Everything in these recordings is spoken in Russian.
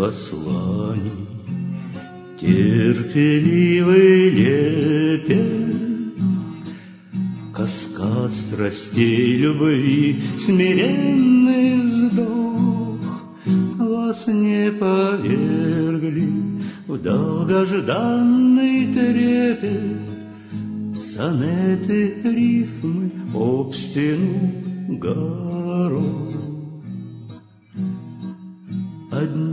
посланий, терпеливый лепет, Каскад страстей любви, смиренный вздох. Вас не повергли в долгожданный трепет. Сонеты, рифмы об стену горох Одними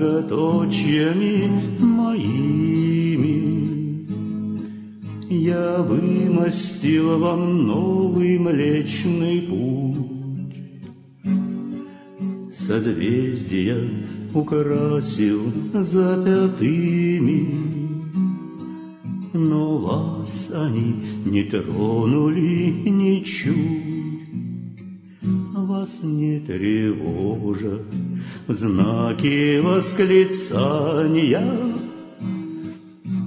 многоточьями моими. Я вымостил вам новый млечный путь. Созвездия украсил запятыми. Но вас они не тронули ничуть. Вас не тревожат знаки восклицания,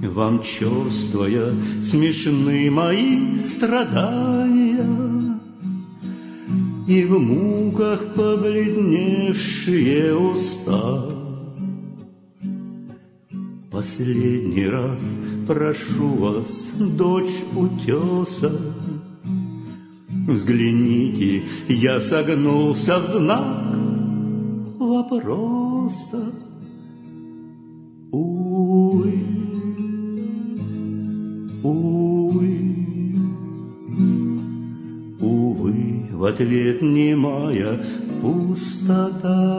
Вам черствая смешны мои страдания, И в муках побледневшие уста. Последний раз прошу вас, дочь утеса, Взгляните, я согнулся в знак вопроса. Увы, увы, увы, в ответ немая пустота.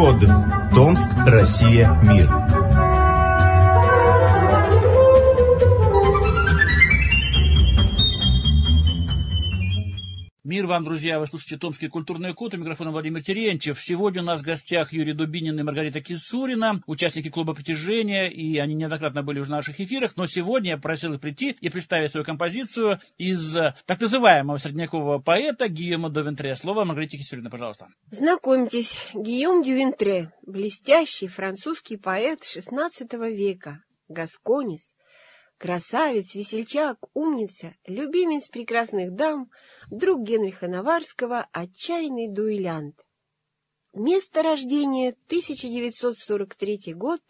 Код. Томск, Россия, мир. Вам, друзья! Вы слушаете Томский культурный код. У микрофона Владимир Терентьев. Сегодня у нас в гостях Юрий Дубинин и Маргарита Кисурина, участники клуба притяжения, и они неоднократно были уже на наших эфирах. Но сегодня я просил их прийти и представить свою композицию из так называемого средневекового поэта Гийома Довентре. Слово Маргарите Кисурина, пожалуйста. Знакомьтесь, Гийом Дювентре, блестящий французский поэт XVI века, гасконец, Красавец, весельчак, умница, любимец прекрасных дам, друг Генриха Наварского, отчаянный дуэлянт. Место рождения 1943 год,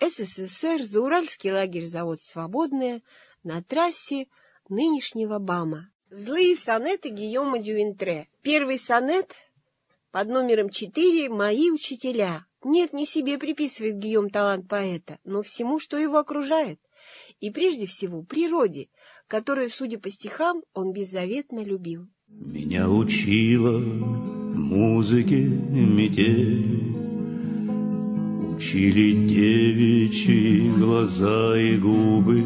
СССР, Зауральский лагерь-завод «Свободная» на трассе нынешнего БАМа. Злые сонеты Гийома Дювентре. Первый сонет под номером 4 «Мои учителя». Нет, не себе приписывает Гийом талант поэта, но всему, что его окружает и прежде всего природе, которую, судя по стихам, он беззаветно любил. Меня учила музыке метель, Учили девичьи глаза и губы,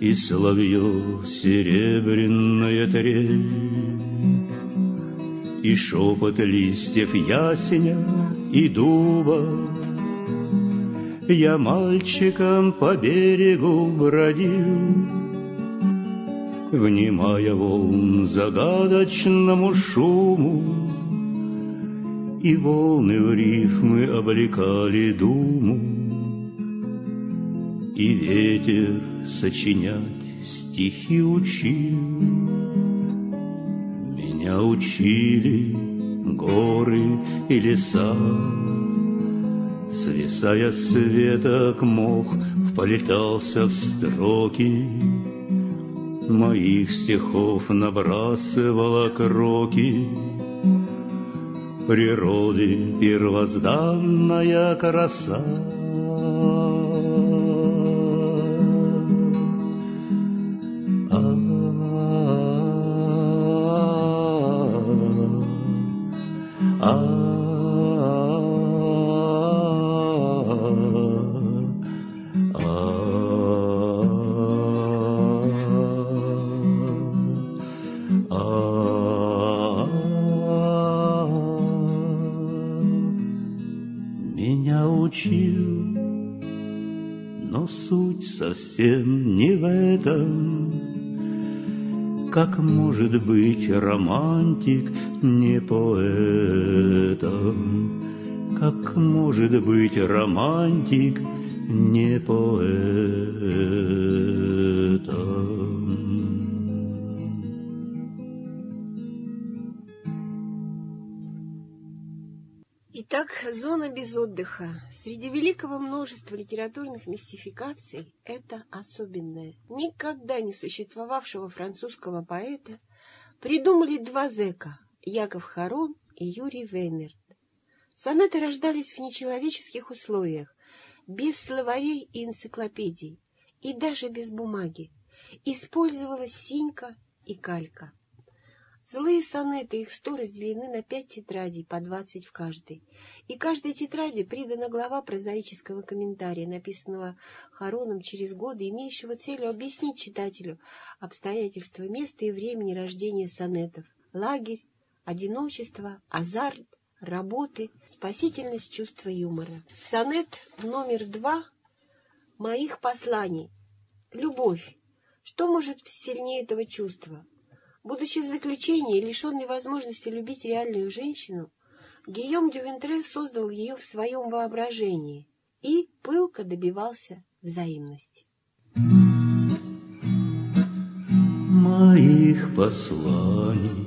И соловье серебряная трель, И шепот листьев ясеня и дуба, я мальчиком по берегу бродил, Внимая волн загадочному шуму, И волны в рифмы облекали думу, И ветер сочинять стихи учил. Меня учили горы и леса, Свисая с веток мох, вполетался в строки Моих стихов набрасывала кроки Природы первозданная краса. Как может быть романтик не поэтом? Как может быть романтик не Итак, зона без отдыха. Среди великого множества литературных мистификаций это особенное, никогда не существовавшего французского поэта, придумали два зэка – Яков Харон и Юрий Вейнерт. Сонеты рождались в нечеловеческих условиях, без словарей и энциклопедий, и даже без бумаги. Использовалась синька и калька. Злые сонеты, их сто разделены на пять тетрадей, по двадцать в каждой. И каждой тетради придана глава прозаического комментария, написанного Хароном через годы, имеющего целью объяснить читателю обстоятельства места и времени рождения сонетов, лагерь, одиночество, азарт, работы, спасительность чувства юмора. Сонет номер два моих посланий. Любовь. Что может сильнее этого чувства? Будучи в заключении, лишенный возможности любить реальную женщину, Гийом Дювентре создал ее в своем воображении и пылко добивался взаимности. Моих посланий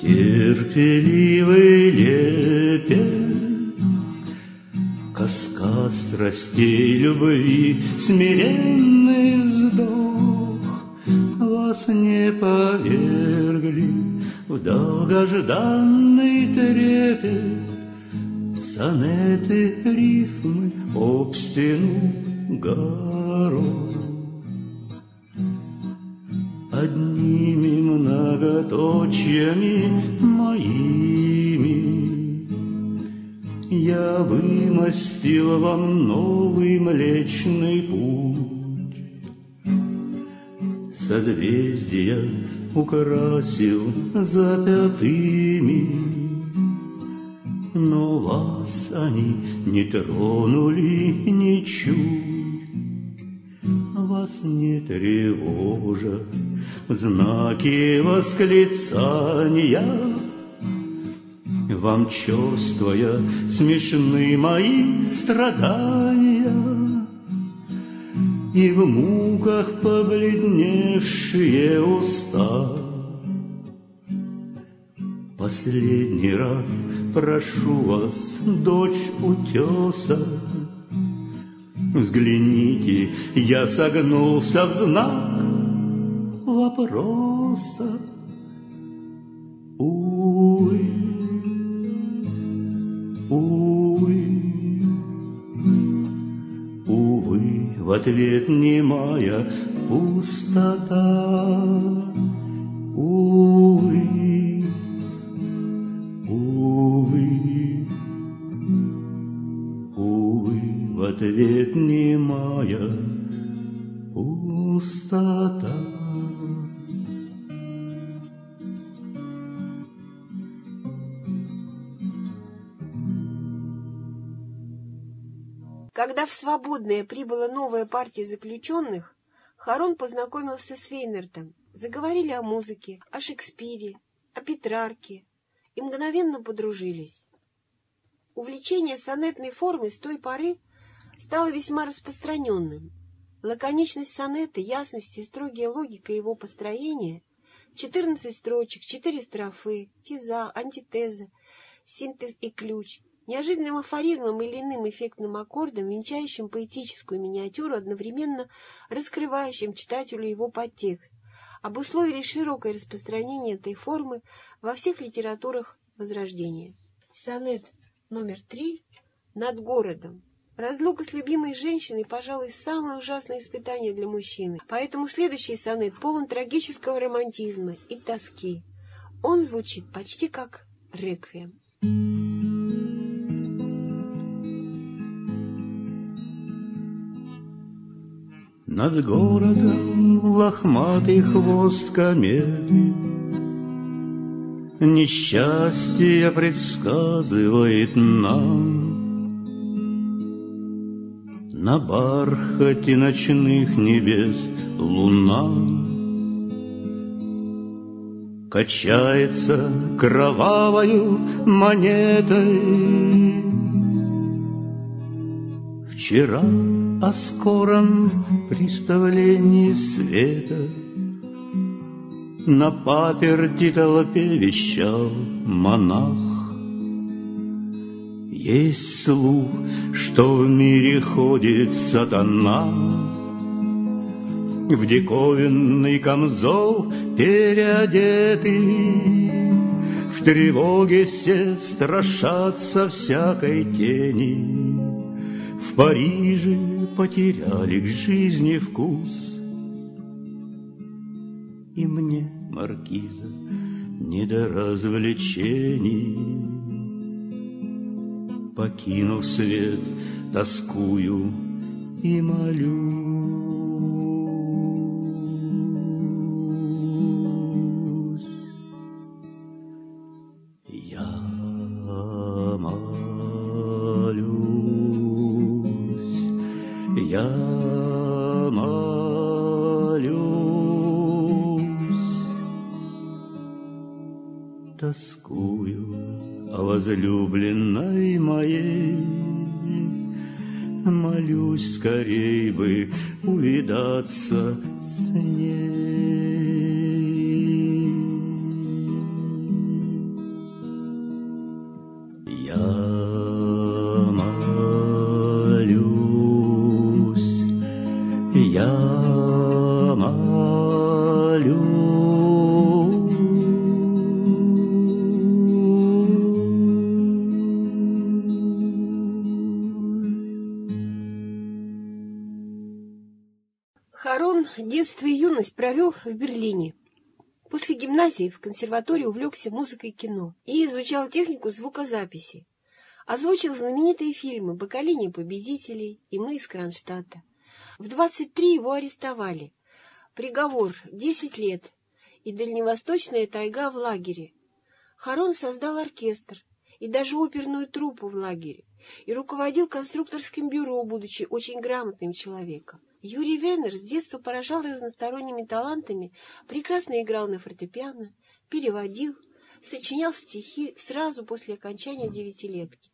терпеливый лепет, Каскад страстей любви, смиренный вас не повергли в долгожданный трепет Сонеты, рифмы об стену горох. Одними многоточьями моими Я вымостил вам новый млечный путь созвездия украсил запятыми. Но вас они не тронули ничуть, Вас не тревожат знаки восклицания. Вам черствая смешны мои страдания и в муках побледневшие уста. Последний раз прошу вас, дочь утеса, Взгляните, я согнулся в знак вопроса. Уй, в ответ немая пустота. В Свободное прибыла новая партия заключенных, Харон познакомился с Вейнертом. Заговорили о музыке, о Шекспире, о Петрарке и мгновенно подружились. Увлечение сонетной формой с той поры стало весьма распространенным. Лаконичность сонета, ясность и строгая логика его построения, 14 строчек, 4 строфы, теза, антитеза, синтез и ключ, неожиданным афоризмом или иным эффектным аккордом, венчающим поэтическую миниатюру, одновременно раскрывающим читателю его подтекст, обусловили широкое распространение этой формы во всех литературах Возрождения. Сонет номер три «Над городом». Разлука с любимой женщиной, пожалуй, самое ужасное испытание для мужчины, поэтому следующий сонет полон трагического романтизма и тоски. Он звучит почти как реквием. Над городом лохматый хвост кометы Несчастье предсказывает нам. На бархате ночных небес луна Качается кровавою монетой. Вчера о скором приставлении света. На паперти толпе вещал монах. Есть слух, что в мире ходит сатана, В диковинный камзол переодетый, В тревоге все страшатся всякой тени, В Париже потеряли к жизни вкус. И мне, маркиза, не до развлечений, покинув свет, тоскую и молюсь. Детство и юность провел в Берлине. После гимназии в консерватории увлекся музыкой и кино и изучал технику звукозаписи. Озвучил знаменитые фильмы «Поколение победителей» и «Мы из Кронштадта». В 23 его арестовали. Приговор – 10 лет и дальневосточная тайга в лагере. Харон создал оркестр и даже оперную труппу в лагере и руководил конструкторским бюро, будучи очень грамотным человеком. Юрий Венер с детства поражал разносторонними талантами, прекрасно играл на фортепиано, переводил, сочинял стихи сразу после окончания девятилетки.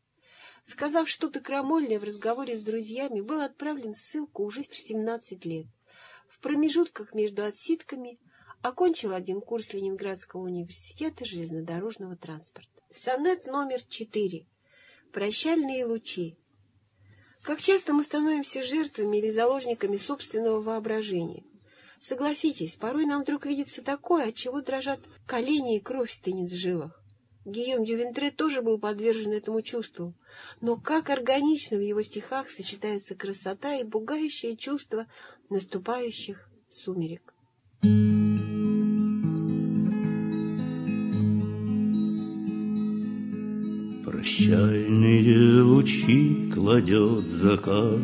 Сказав что-то крамольное в разговоре с друзьями, был отправлен в ссылку уже в 17 лет. В промежутках между отсидками окончил один курс Ленинградского университета железнодорожного транспорта. Сонет номер 4. Прощальные лучи. Как часто мы становимся жертвами или заложниками собственного воображения. Согласитесь, порой нам вдруг видится такое, от чего дрожат колени и кровь стынет в жилах. Гийом Дювентре тоже был подвержен этому чувству, но как органично в его стихах сочетается красота и пугающее чувство наступающих сумерек. Прощальные лучи кладет закат,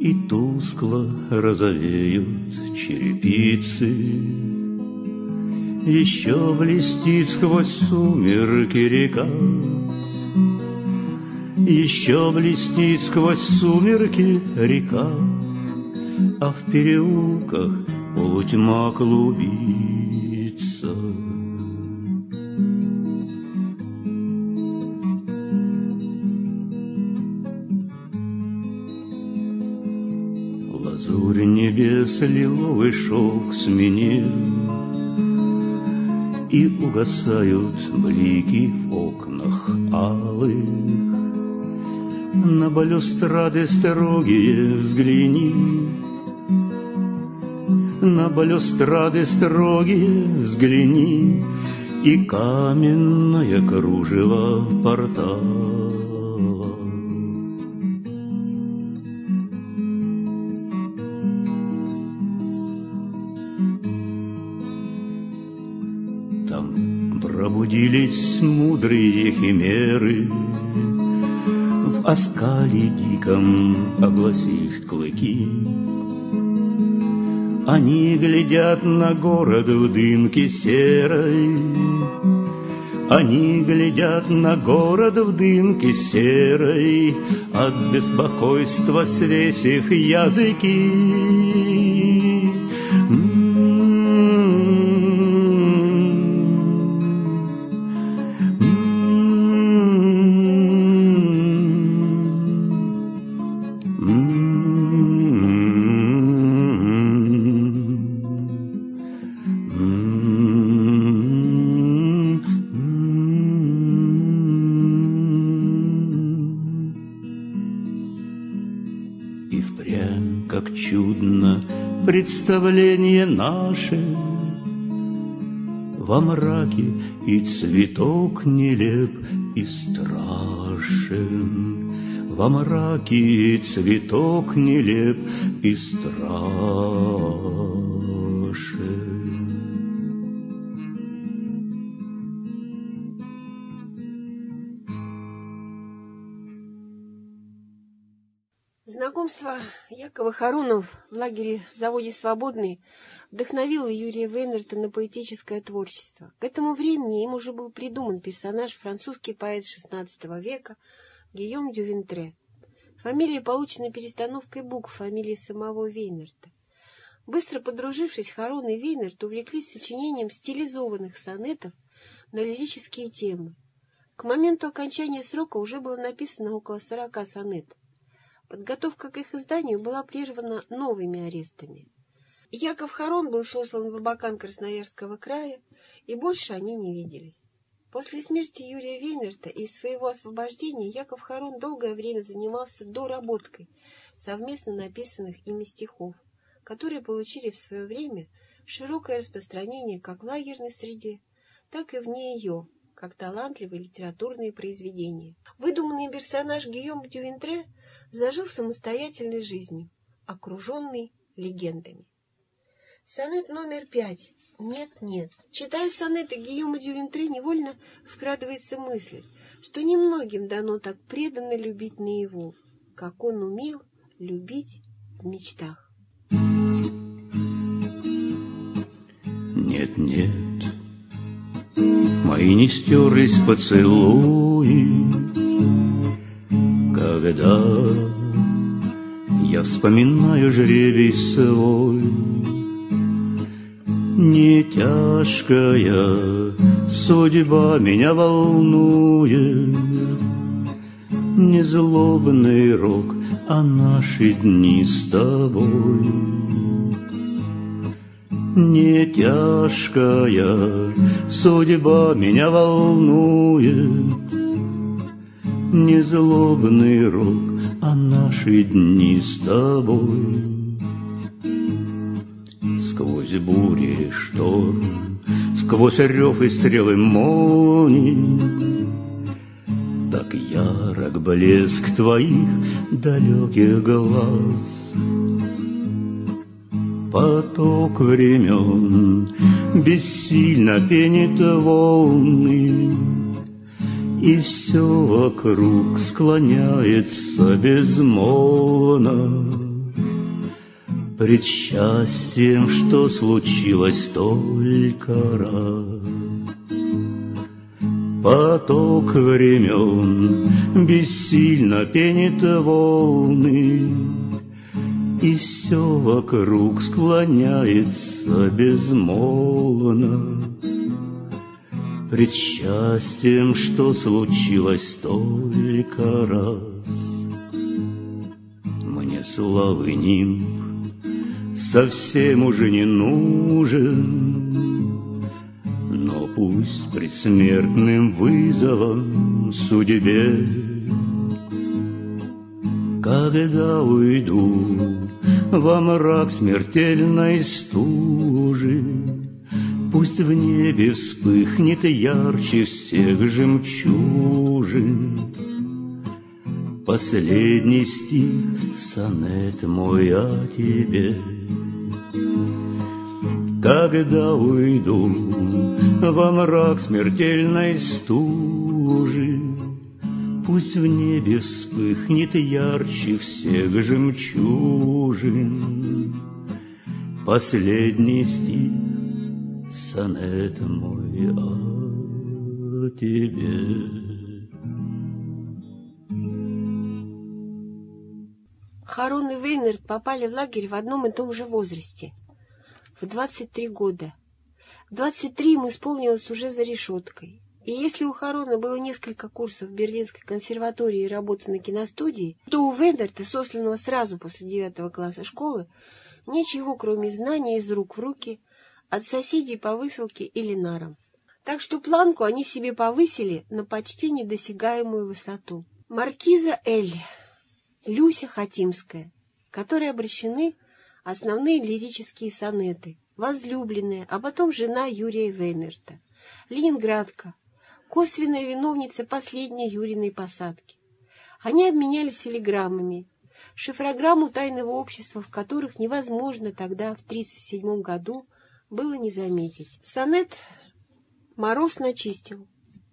И тускло розовеют черепицы. Еще блестит сквозь сумерки река, Еще блестит сквозь сумерки река, А в переулках полутьма клубится. Лазурь небес лиловый шелк сменил, И угасают блики в окнах алых. На балюстрады строгие взгляни, На балюстрады строгие взгляни, И каменное кружево портала. Мудрые химеры, В оскале диком огласив клыки. Они глядят на город в дымке серой, Они глядят на город в дымке серой, от беспокойства свесив языки. Представление наше Во мраке и цветок нелеп и страшен, Во мраке и цветок нелеп и страшен. Якова Харунов в лагере заводе «Свободный» вдохновило Юрия Вейнерта на поэтическое творчество. К этому времени им уже был придуман персонаж французский поэт XVI века Гийом Дювентре. Фамилия получена перестановкой букв фамилии самого Вейнерта. Быстро подружившись, Харон и Вейнерт увлеклись сочинением стилизованных сонетов на лирические темы. К моменту окончания срока уже было написано около сорока сонетов. Подготовка к их изданию была прервана новыми арестами. Яков Харон был сослан в Абакан Красноярского края, и больше они не виделись. После смерти Юрия Вейнерта и своего освобождения Яков Харон долгое время занимался доработкой совместно написанных ими стихов, которые получили в свое время широкое распространение как в лагерной среде, так и вне ее, как талантливые литературные произведения. Выдуманный персонаж Гийом Дювентре зажил самостоятельной жизнью, окруженный легендами. Сонет номер пять. Нет, нет. Читая сонеты Гийома Дювентре, невольно вкрадывается мысль, что немногим дано так преданно любить наяву, как он умел любить в мечтах. Нет, нет, мои не стерлись поцелуи, когда я вспоминаю жребий свой. Не тяжкая судьба меня волнует, Не злобный рок, а наши дни с тобой. Не тяжкая судьба меня волнует, Не злобный рок, а наши дни с тобой. Сквозь бури шторм, сквозь рев и стрелы молний, Так ярок блеск твоих далеких глаз. Поток времен бессильно пенит волны, И все вокруг склоняется безмолвно. Пред счастьем, что случилось только раз. Поток времен бессильно пенит волны, и все вокруг склоняется безмолвно Пред счастьем, что случилось только раз. Мне славы нимб совсем уже не нужен, Но пусть предсмертным вызовом судьбе когда уйду во мрак смертельной стужи, Пусть в небе вспыхнет ярче всех жемчужин. Последний стих, сонет мой о тебе. Когда уйду во мрак смертельной стужи, Пусть в небе вспыхнет ярче всех жемчужин. Последний стих, сонет мой о тебе. Харон и Вейнерт попали в лагерь в одном и том же возрасте, в 23 года. В 23 ему исполнилось уже за решеткой. И если у Харона было несколько курсов в Берлинской консерватории и работы на киностудии, то у Вейнерта, сосланного сразу после девятого класса школы, ничего, кроме знания из рук в руки, от соседей по высылке или нарам. Так что планку они себе повысили на почти недосягаемую высоту. Маркиза Эль, Люся Хатимская, которой обращены основные лирические сонеты, возлюбленная, а потом жена Юрия Вейнерта, Ленинградка, косвенная виновница последней Юриной посадки. Они обменялись телеграммами, шифрограмму тайного общества, в которых невозможно тогда, в 1937 году, было не заметить. Сонет Мороз начистил.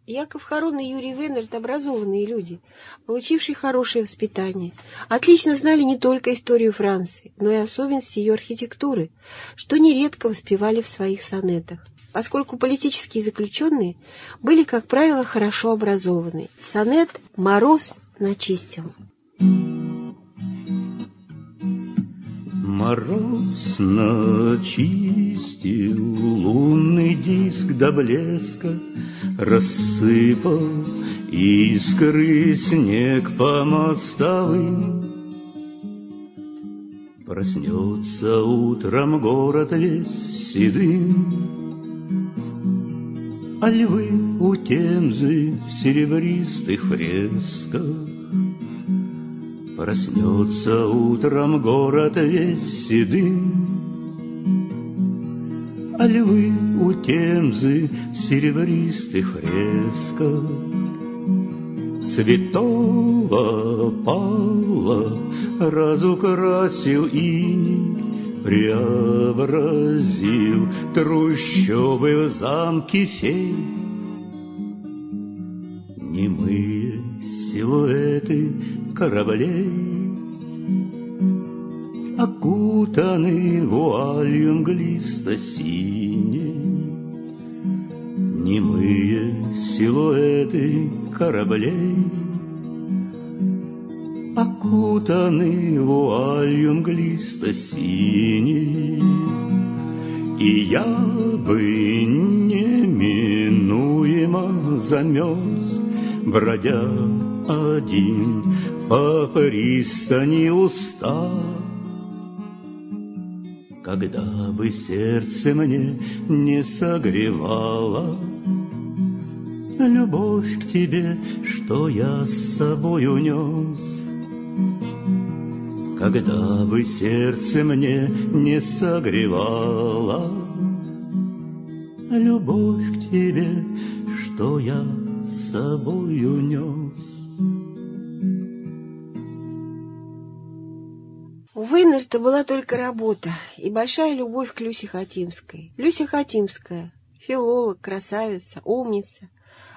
Яков Харон и Юрий Венерт — образованные люди, получившие хорошее воспитание. Отлично знали не только историю Франции, но и особенности ее архитектуры, что нередко воспевали в своих сонетах. Поскольку политические заключенные были, как правило, хорошо образованы. Сонет «Мороз начистил». Мороз начистил лунный диск до блеска, Рассыпал искры снег по мостовым. Проснется утром город весь седым, А львы у Темзы серебристых фресках Проснется утром город весь седым, А львы у Темзы серебристых фресках. Святого Павла разукрасил иней, Преобразил трущобы в замки фей. Немые силуэты кораблей Окутаны вуалью мглисто-синей. Немые силуэты кораблей Окутаны вуалью мглисто-синей. И я бы неминуемо замерз, Бродя один по пристани уста. Когда бы сердце мне не согревало Любовь к тебе, что я с собой унес. Когда бы сердце мне не согревало Любовь к тебе, что я с собой унес. У Вейнерта была только работа и большая любовь к Люсе Хатимской. Люся Хатимская, филолог, красавица, умница.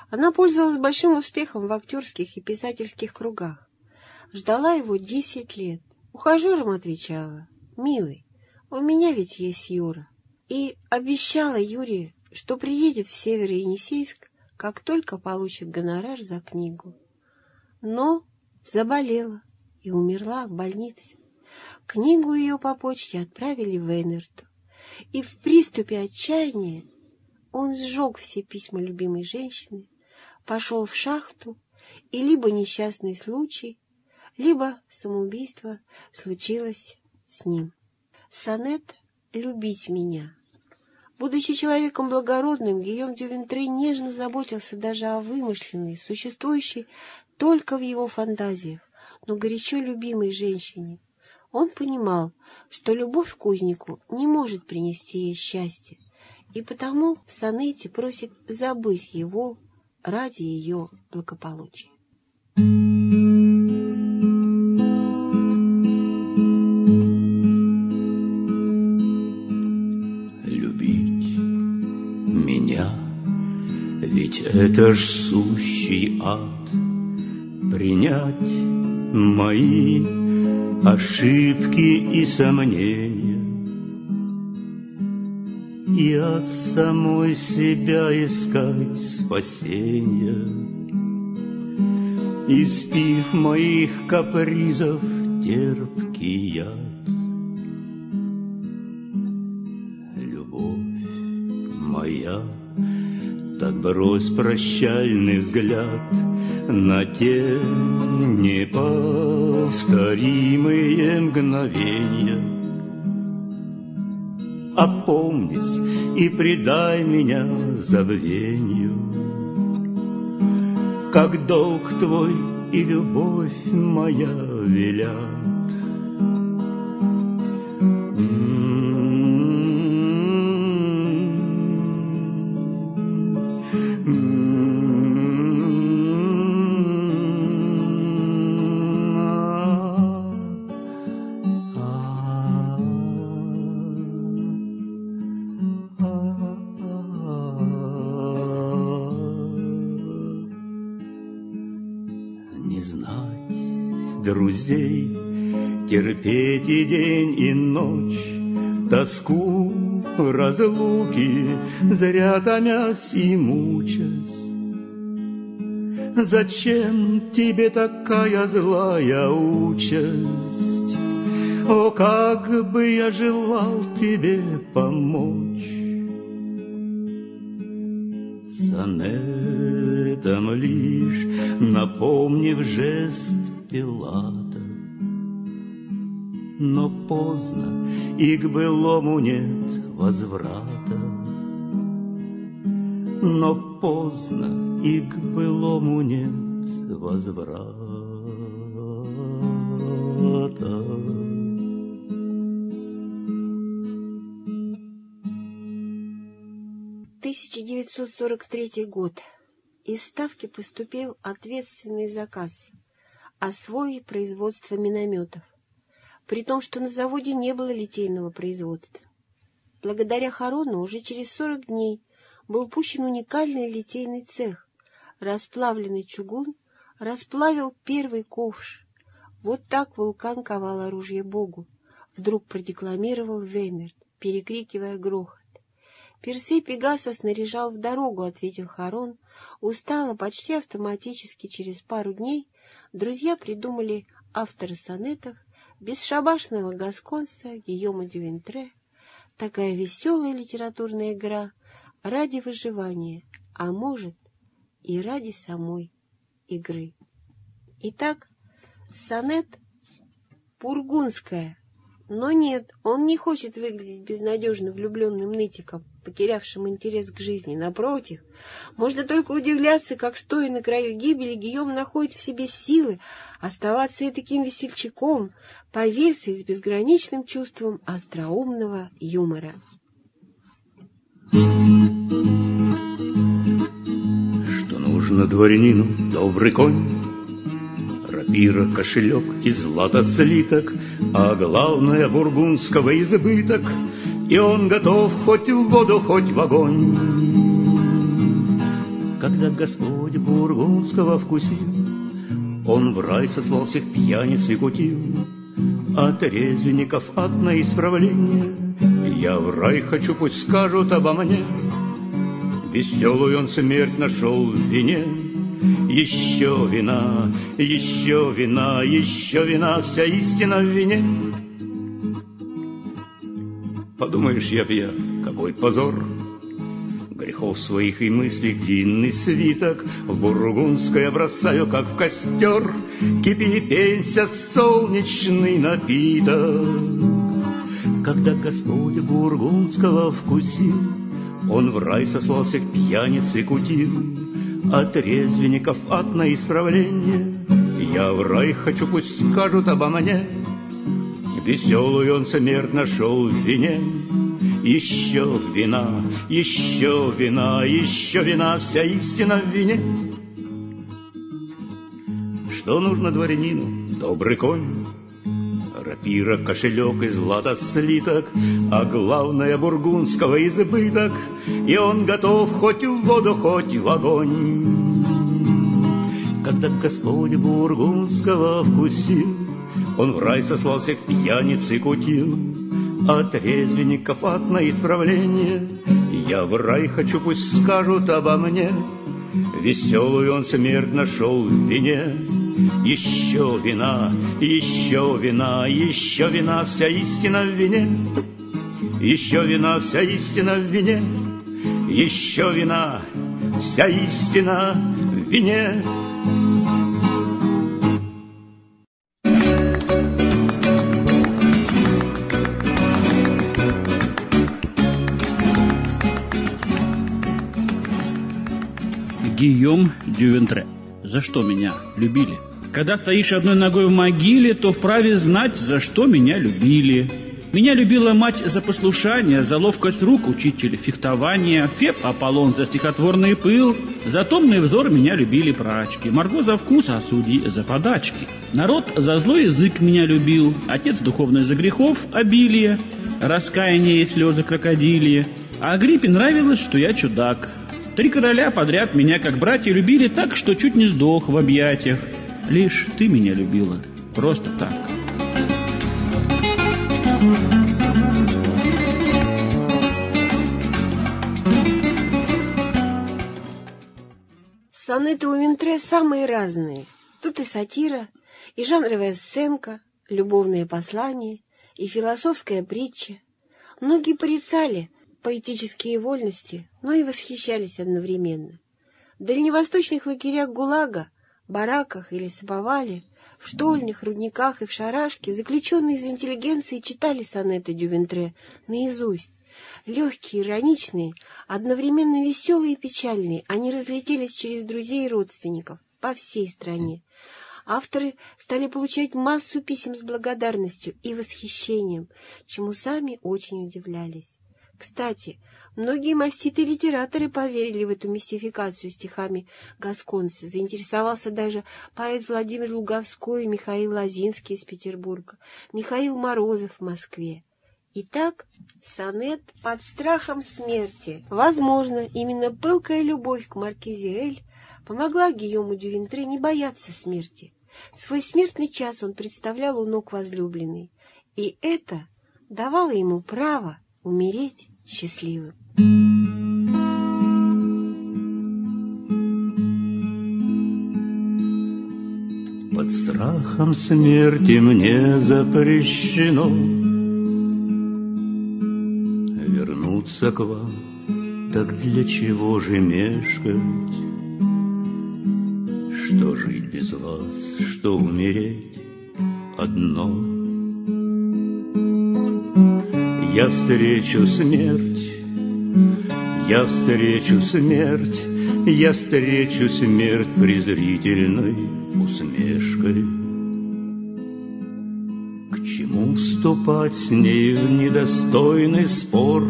Она пользовалась большим успехом в актерских и писательских кругах. Ждала его десять лет. Ухажерам отвечала, «Милый, у меня ведь есть Юра». И обещала Юрию, что приедет в Северо-Енисейск, как только получит гонорар за книгу. Но заболела и умерла в больнице. Книгу ее по почте отправили Вейнерту. И в приступе отчаяния он сжег все письма любимой женщины, пошел в шахту, и либо несчастный случай, либо самоубийство случилось с ним. Сонет «Любить меня». Будучи человеком благородным, Гийом Дювентре нежно заботился даже о вымышленной, существующей только в его фантазиях, но горячо любимой женщине — он понимал, что любовь к узнику не может принести ей счастье, и потому в сонете просит забыть его ради ее благополучия. Любить меня, ведь это ж сущий ад, Принять мои ошибки и сомнения, И от самой себя искать спасения. Испив моих капризов терпкий яд. Любовь моя, так брось прощальный взгляд На те неповторимые мгновения. Опомнись и предай меня забвению, Как долг твой и любовь моя велят. Терпеть и день, и ночь, тоску разлуки, зря томясь и мучась. Зачем тебе такая злая участь? О, как бы я желал тебе помочь! Сонетом лишь напомнив жест Пилата. Но поздно, и к былому нет возврата. Но поздно, и к былому нет возврата. 1943 год. Из Ставки поступил ответственный заказ освоить производство минометов, при том, что на заводе не было литейного производства. Благодаря Харону уже через 40 дней был пущен уникальный литейный цех. Расплавленный чугун расплавил первый ковш. Вот так вулкан ковал оружие Богу, вдруг продекламировал Веймерт, перекрикивая грохот. Персей Пегаса снаряжал в дорогу, ответил Харон, устало, почти автоматически через пару дней друзья придумали автора сонетов, бесшабашного гасконца Гийома Дювентре, такая веселая литературная игра ради выживания, а может и ради самой игры. Итак, сонет «Пургунская» Но нет, он не хочет выглядеть безнадежно влюбленным нытиком, потерявшим интерес к жизни. Напротив, можно только удивляться, как, стоя на краю гибели, Гийом находит в себе силы оставаться и таким весельчаком, повесой с безграничным чувством остроумного юмора. Что нужно дворянину добрый конь, Рапира, кошелек и злато слиток, А главное бургундского избыток, И он готов хоть в воду, хоть в огонь. Когда Господь бургундского вкусил, Он в рай сослал всех пьяниц и кутил, От резвенников одно исправление. Я в рай хочу, пусть скажут обо мне, Веселую он смерть нашел в вине, еще вина, еще вина, еще вина, вся истина в вине. Подумаешь, я пьян, какой позор, Грехов своих и мыслей длинный свиток В бургундское бросаю, как в костер, Кипи, пенься, солнечный напиток. Когда Господь бургундского вкусил, Он в рай сослал всех пьяниц и кутил, от резвенников от на исправление. Я в рай хочу, пусть скажут обо мне, Веселую он смерть нашел в вине. Еще вина, еще вина, еще вина, Вся истина в вине. Что нужно дворянину? Добрый конь, Рапира, кошелек и злато слиток, А главное бургундского избыток, И он готов хоть в воду, хоть в огонь. Когда Господь бургундского вкусил, Он в рай сослал всех пьяниц и кутил, От резвенников на исправление. Я в рай хочу, пусть скажут обо мне, Веселую он смерть нашел в вине, Еще вина, еще вина, еще вина, вся истина в вине. Еще вина, вся истина в вине. Еще вина, вся истина в вине. Гийом Дювентре. За что меня любили? Когда стоишь одной ногой в могиле, то вправе знать, за что меня любили. Меня любила мать за послушание, за ловкость рук учитель фехтования, Феб Аполлон за стихотворный пыл, за томный взор меня любили прачки, Марго за вкус, а судьи за подачки. Народ за злой язык меня любил, отец духовный за грехов обилие, раскаяние и слезы крокодилии, а Агриппе нравилось, что я чудак, Три короля подряд меня, как братья, любили так, что чуть не сдох в объятиях. Лишь ты меня любила. Просто так. Сонеты у Винтре самые разные. Тут и сатира, и жанровая сценка, любовные послания, и философская притча. Многие порицали – поэтические вольности, но и восхищались одновременно. В дальневосточных лагерях ГУЛАГа, бараках или саповале, в штольнях, рудниках и в шарашке заключенные из интеллигенции читали сонеты Дювентре наизусть. Легкие, ироничные, одновременно веселые и печальные, они разлетелись через друзей и родственников по всей стране. Авторы стали получать массу писем с благодарностью и восхищением, чему сами очень удивлялись. Кстати, многие маститые литераторы поверили в эту мистификацию стихами Гасконца. Заинтересовался даже поэт Владимир Луговской, Михаил Лазинский из Петербурга, Михаил Морозов в Москве. Итак, сонет под страхом смерти. Возможно, именно пылкая любовь к Маркизе Эль помогла Гийому Дювинтре не бояться смерти. Свой смертный час он представлял у ног возлюбленной, и это давало ему право умереть счастливым. Под страхом смерти мне запрещено Вернуться к вам, так для чего же мешкать? Что жить без вас, что умереть одно — я встречу смерть, я встречу смерть, я встречу смерть презрительной усмешкой. К чему вступать с ней в недостойный спор?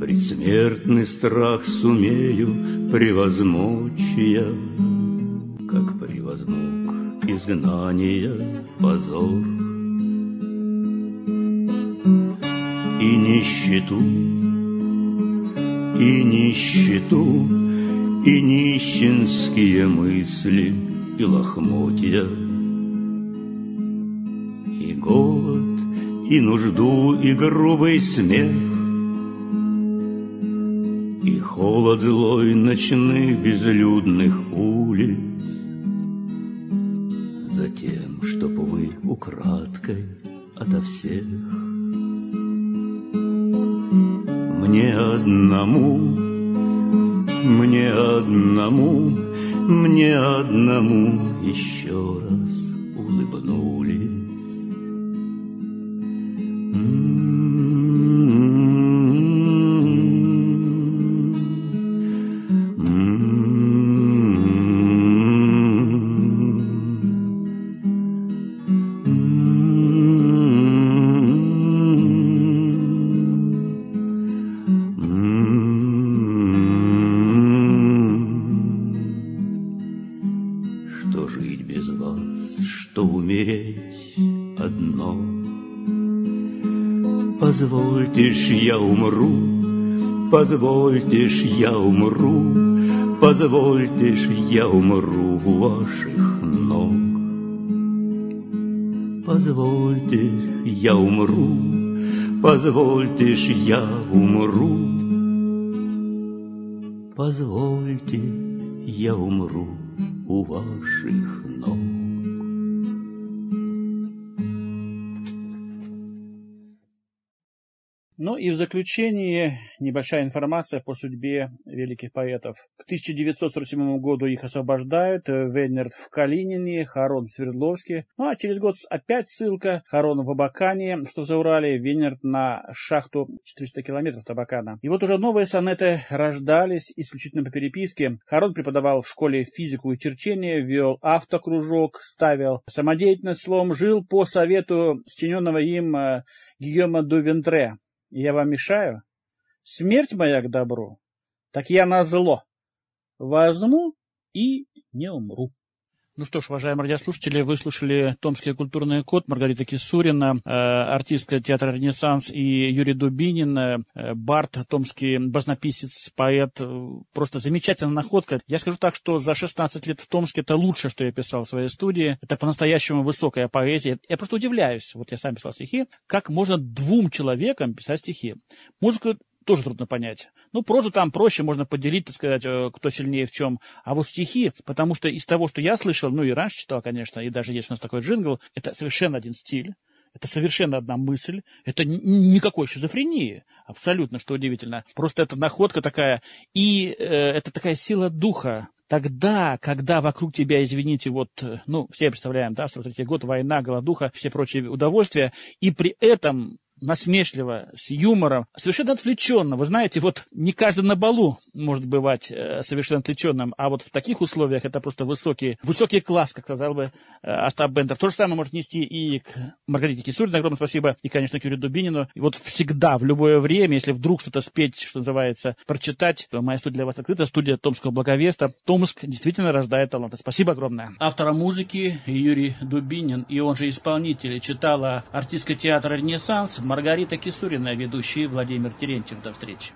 Предсмертный страх сумею превозмочь я, Как превозмог изгнание позор. И нищету, и нищету, и нищенские мысли, и лохмотья, и голод, и нужду, и грубый смех, и холод злой ночных безлюдных улиц, Затем, чтоб вы украдкой ото всех мне одному, мне одному, мне одному. Еще раз улыбнулись. Позвольтесь, я умру, позвольтесь, я умру у ваших ног. Позвольтесь, я умру, позвольтесь, я умру, позвольте, я умру у ваших Ну и в заключение небольшая информация по судьбе великих поэтов. К 1947 году их освобождают. Вейнерт в Калинине, Харон в Свердловске. Ну а через год опять ссылка. Харон в Абакане, что в Заурале, Вейнерт на шахту 400 километров Табакана. И вот уже новые сонеты рождались исключительно по переписке. Харон преподавал в школе физику и черчение, вел автокружок, ставил самодеятельность словом, жил по совету сочиненного им э, Гийома Дувентре. Я вам мешаю? Смерть моя к добру, так я на зло возьму и не умру. Ну что ж, уважаемые радиослушатели, вы слушали «Томский культурный код» Маргарита Кисурина, э, артистка театра «Ренессанс» и Юрий Дубинин, э, Барт, томский баснописец, поэт. Просто замечательная находка. Я скажу так, что за 16 лет в Томске это лучшее, что я писал в своей студии. Это по-настоящему высокая поэзия. Я просто удивляюсь, вот я сам писал стихи, как можно двум человекам писать стихи. Музыку тоже трудно понять. Ну, прозу там проще, можно поделить, так сказать, э, кто сильнее в чем. А вот стихи, потому что из того, что я слышал, ну и раньше читал, конечно, и даже есть у нас такой джингл, это совершенно один стиль. Это совершенно одна мысль. Это никакой шизофрении. Абсолютно, что удивительно. Просто это находка такая. И э, это такая сила духа. Тогда, когда вокруг тебя, извините, вот, э, ну, все представляем, да, 43 год, война, голодуха, все прочие удовольствия, и при этом насмешливо, с юмором, совершенно отвлеченно. Вы знаете, вот не каждый на балу может бывать э, совершенно отвлеченным, а вот в таких условиях это просто высокий, высокий класс, как сказал бы э, Остап Бендер. То же самое может нести и к Маргарите Кисурина, огромное спасибо, и, конечно, к Юрию Дубинину. И вот всегда, в любое время, если вдруг что-то спеть, что называется, прочитать, то моя студия для вас открыта, студия Томского Благовеста. Томск действительно рождает таланты. Спасибо огромное. Автора музыки Юрий Дубинин, и он же исполнитель, читала артистка театра «Ренессанс» Маргарита Кисурина, ведущий Владимир Терентьев. До встречи.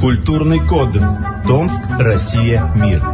Культурный код. Томск, Россия, мир.